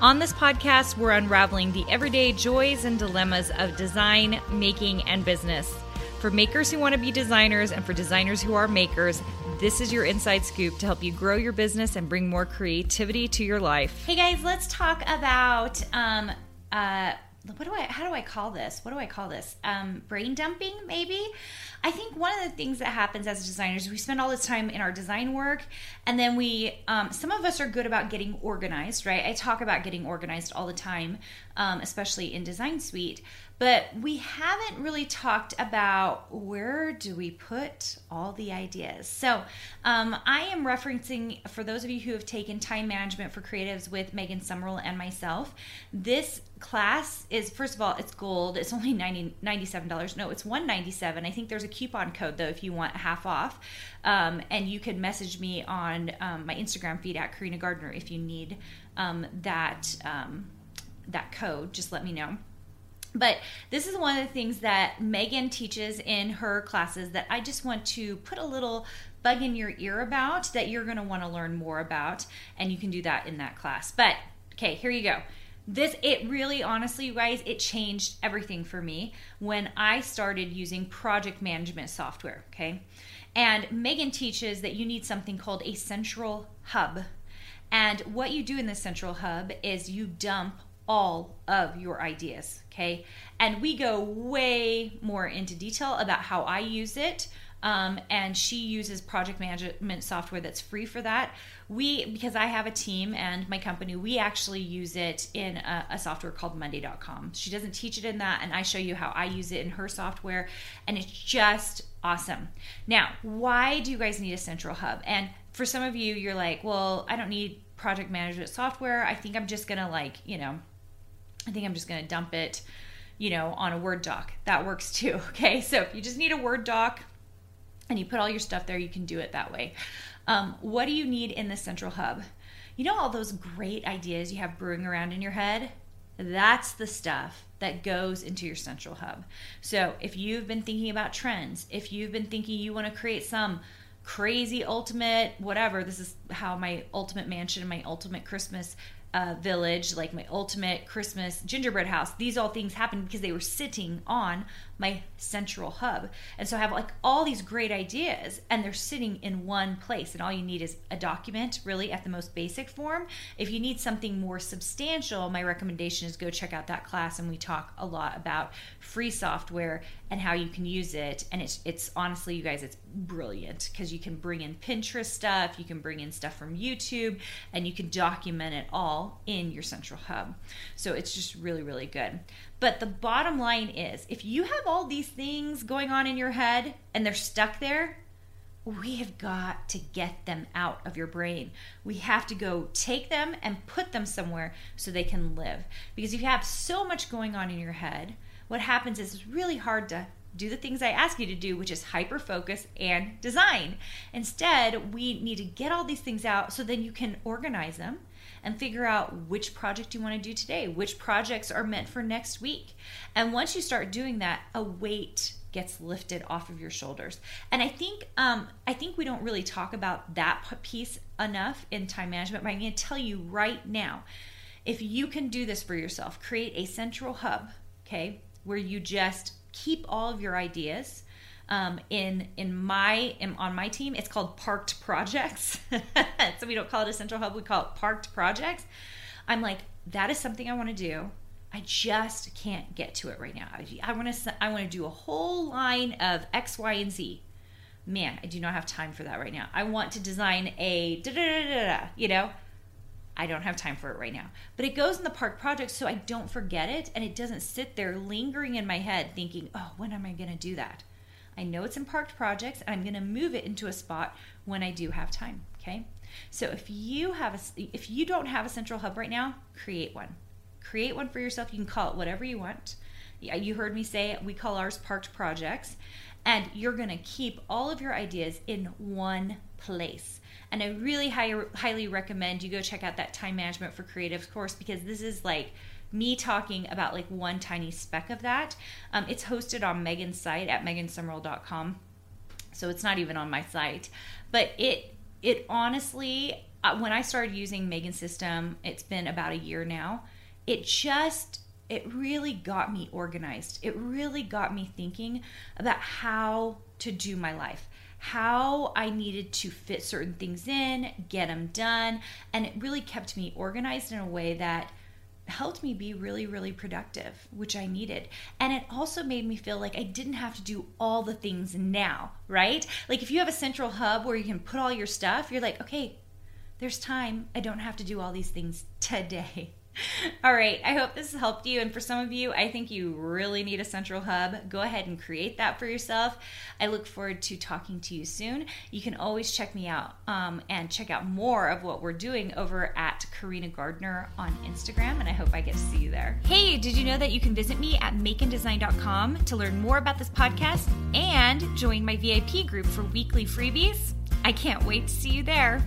On this podcast, we're unraveling the everyday joys and dilemmas of design, making, and business. For makers who want to be designers and for designers who are makers, this is your inside scoop to help you grow your business and bring more creativity to your life. Hey guys, let's talk about um, uh, what do I how do I call this? What do I call this? Um, brain dumping, maybe. I think one of the things that happens as designers, we spend all this time in our design work, and then we, um, some of us are good about getting organized, right? I talk about getting organized all the time, um, especially in Design Suite but we haven't really talked about where do we put all the ideas. So um, i am referencing for those of you who have taken time management for creatives with megan sumrell and myself this class is first of all it's gold. It's only 90, $97 no it's 197 i think there's a coupon code though if you want half off. Um, and you can message me on um, my instagram feed at karina garner if you need um, that um, that code. Just let me know but this is one of the things that Megan teaches in her classes that I just want to put a little bug in your ear about that you're going to want to learn more about. And you can do that in that class. But okay, here you go. This, it really, honestly, you guys, it changed everything for me when I started using project management software. Okay. And Megan teaches that you need something called a central hub. And what you do in the central hub is you dump all of your ideas. Okay. And we go way more into detail about how I use it. Um, and she uses project management software that's free for that. We, because I have a team and my company, we actually use it in a, a, software called Monday.com. She doesn't teach it in that, and I show you how I use it in her software, and it's just awesome. Now, why do you guys need a central hub? And for some of you, you're like, well, I don't need project management software. I think I'm just gonna like, you know, I think I'm just going to dump it, you know, on a Word doc. That works too. Okay. So if you just need a Word doc and you put all your stuff there, you can do it that way. Um, what do you need in the central hub? You know, all those great ideas you have brewing around in your head? That's the stuff that goes into your central hub. So if you've been thinking about trends, if you've been thinking you want to create some crazy ultimate whatever this is how my ultimate mansion my ultimate christmas uh, village, like my ultimate Christmas gingerbread house. These all things happened because they were sitting on my central hub. And so I have like all these great ideas and they're sitting in one place. And all you need is a document, really, at the most basic form. If you need something more substantial, my recommendation is go check out that class. And we talk a lot about free software and how you can use it. And it's, it's honestly, you guys, it's brilliant because you can bring in Pinterest stuff, you can bring in stuff from YouTube, and you can document it all in your central hub. So it's just really, really good. But the bottom line is if you have all these things going on in your head and they're stuck there, we have got to get them out of your brain. We have to go take them and put them somewhere so they can live. Because if you have so much going on in your head, what happens is it's really hard to do the things I ask you to do, which is hyper focus and design. Instead, we need to get all these things out so then you can organize them and figure out which project you want to do today, which projects are meant for next week. And once you start doing that, a weight gets lifted off of your shoulders. And I think um, I think we don't really talk about that piece enough in time management. But I'm going to tell you right now, if you can do this for yourself, create a central hub, okay, where you just keep all of your ideas um, in in my in, on my team it's called parked projects so we don't call it a central hub we call it parked projects i'm like that is something i want to do I just can't get to it right now. I want to I want to do a whole line of X, Y, and Z. Man, I do not have time for that right now. I want to design a da da da da. You know, I don't have time for it right now. But it goes in the park project so I don't forget it and it doesn't sit there lingering in my head thinking, oh, when am I going to do that? I know it's in parked projects and I'm going to move it into a spot when I do have time. Okay. So if you have a, if you don't have a central hub right now, create one. Create one for yourself. You can call it whatever you want. You heard me say we call ours parked projects, and you're going to keep all of your ideas in one place. And I really high, highly recommend you go check out that time management for creatives course because this is like me talking about like one tiny speck of that. Um, it's hosted on Megan's site at megansumrell.com. So it's not even on my site, but it it honestly uh, when I started using Megan's system, it's been about a year now. It just it really got me organized. It really got me thinking about how to do my life, how I needed to fit certain things in, get them done, and it really kept me organized in a way that helped me be really, really productive, which I needed. And it also made me feel like I didn't have to do all the things now, right? Like if you have a central hub where you can put all your stuff, you're like, okay, there's time. I don't have to do all these things today. All right, I hope this helped you. And for some of you, I think you really need a central hub. Go ahead and create that for yourself. I look forward to talking to you soon. You can always check me out um, and check out more of what we're doing over at Karina Garner on Instagram. And I hope I get to see you there. Hey, did you know that you can visit me at makeanddesign.com to learn more about this podcast and join my VIP group for weekly freebies? I can't wait to see you there.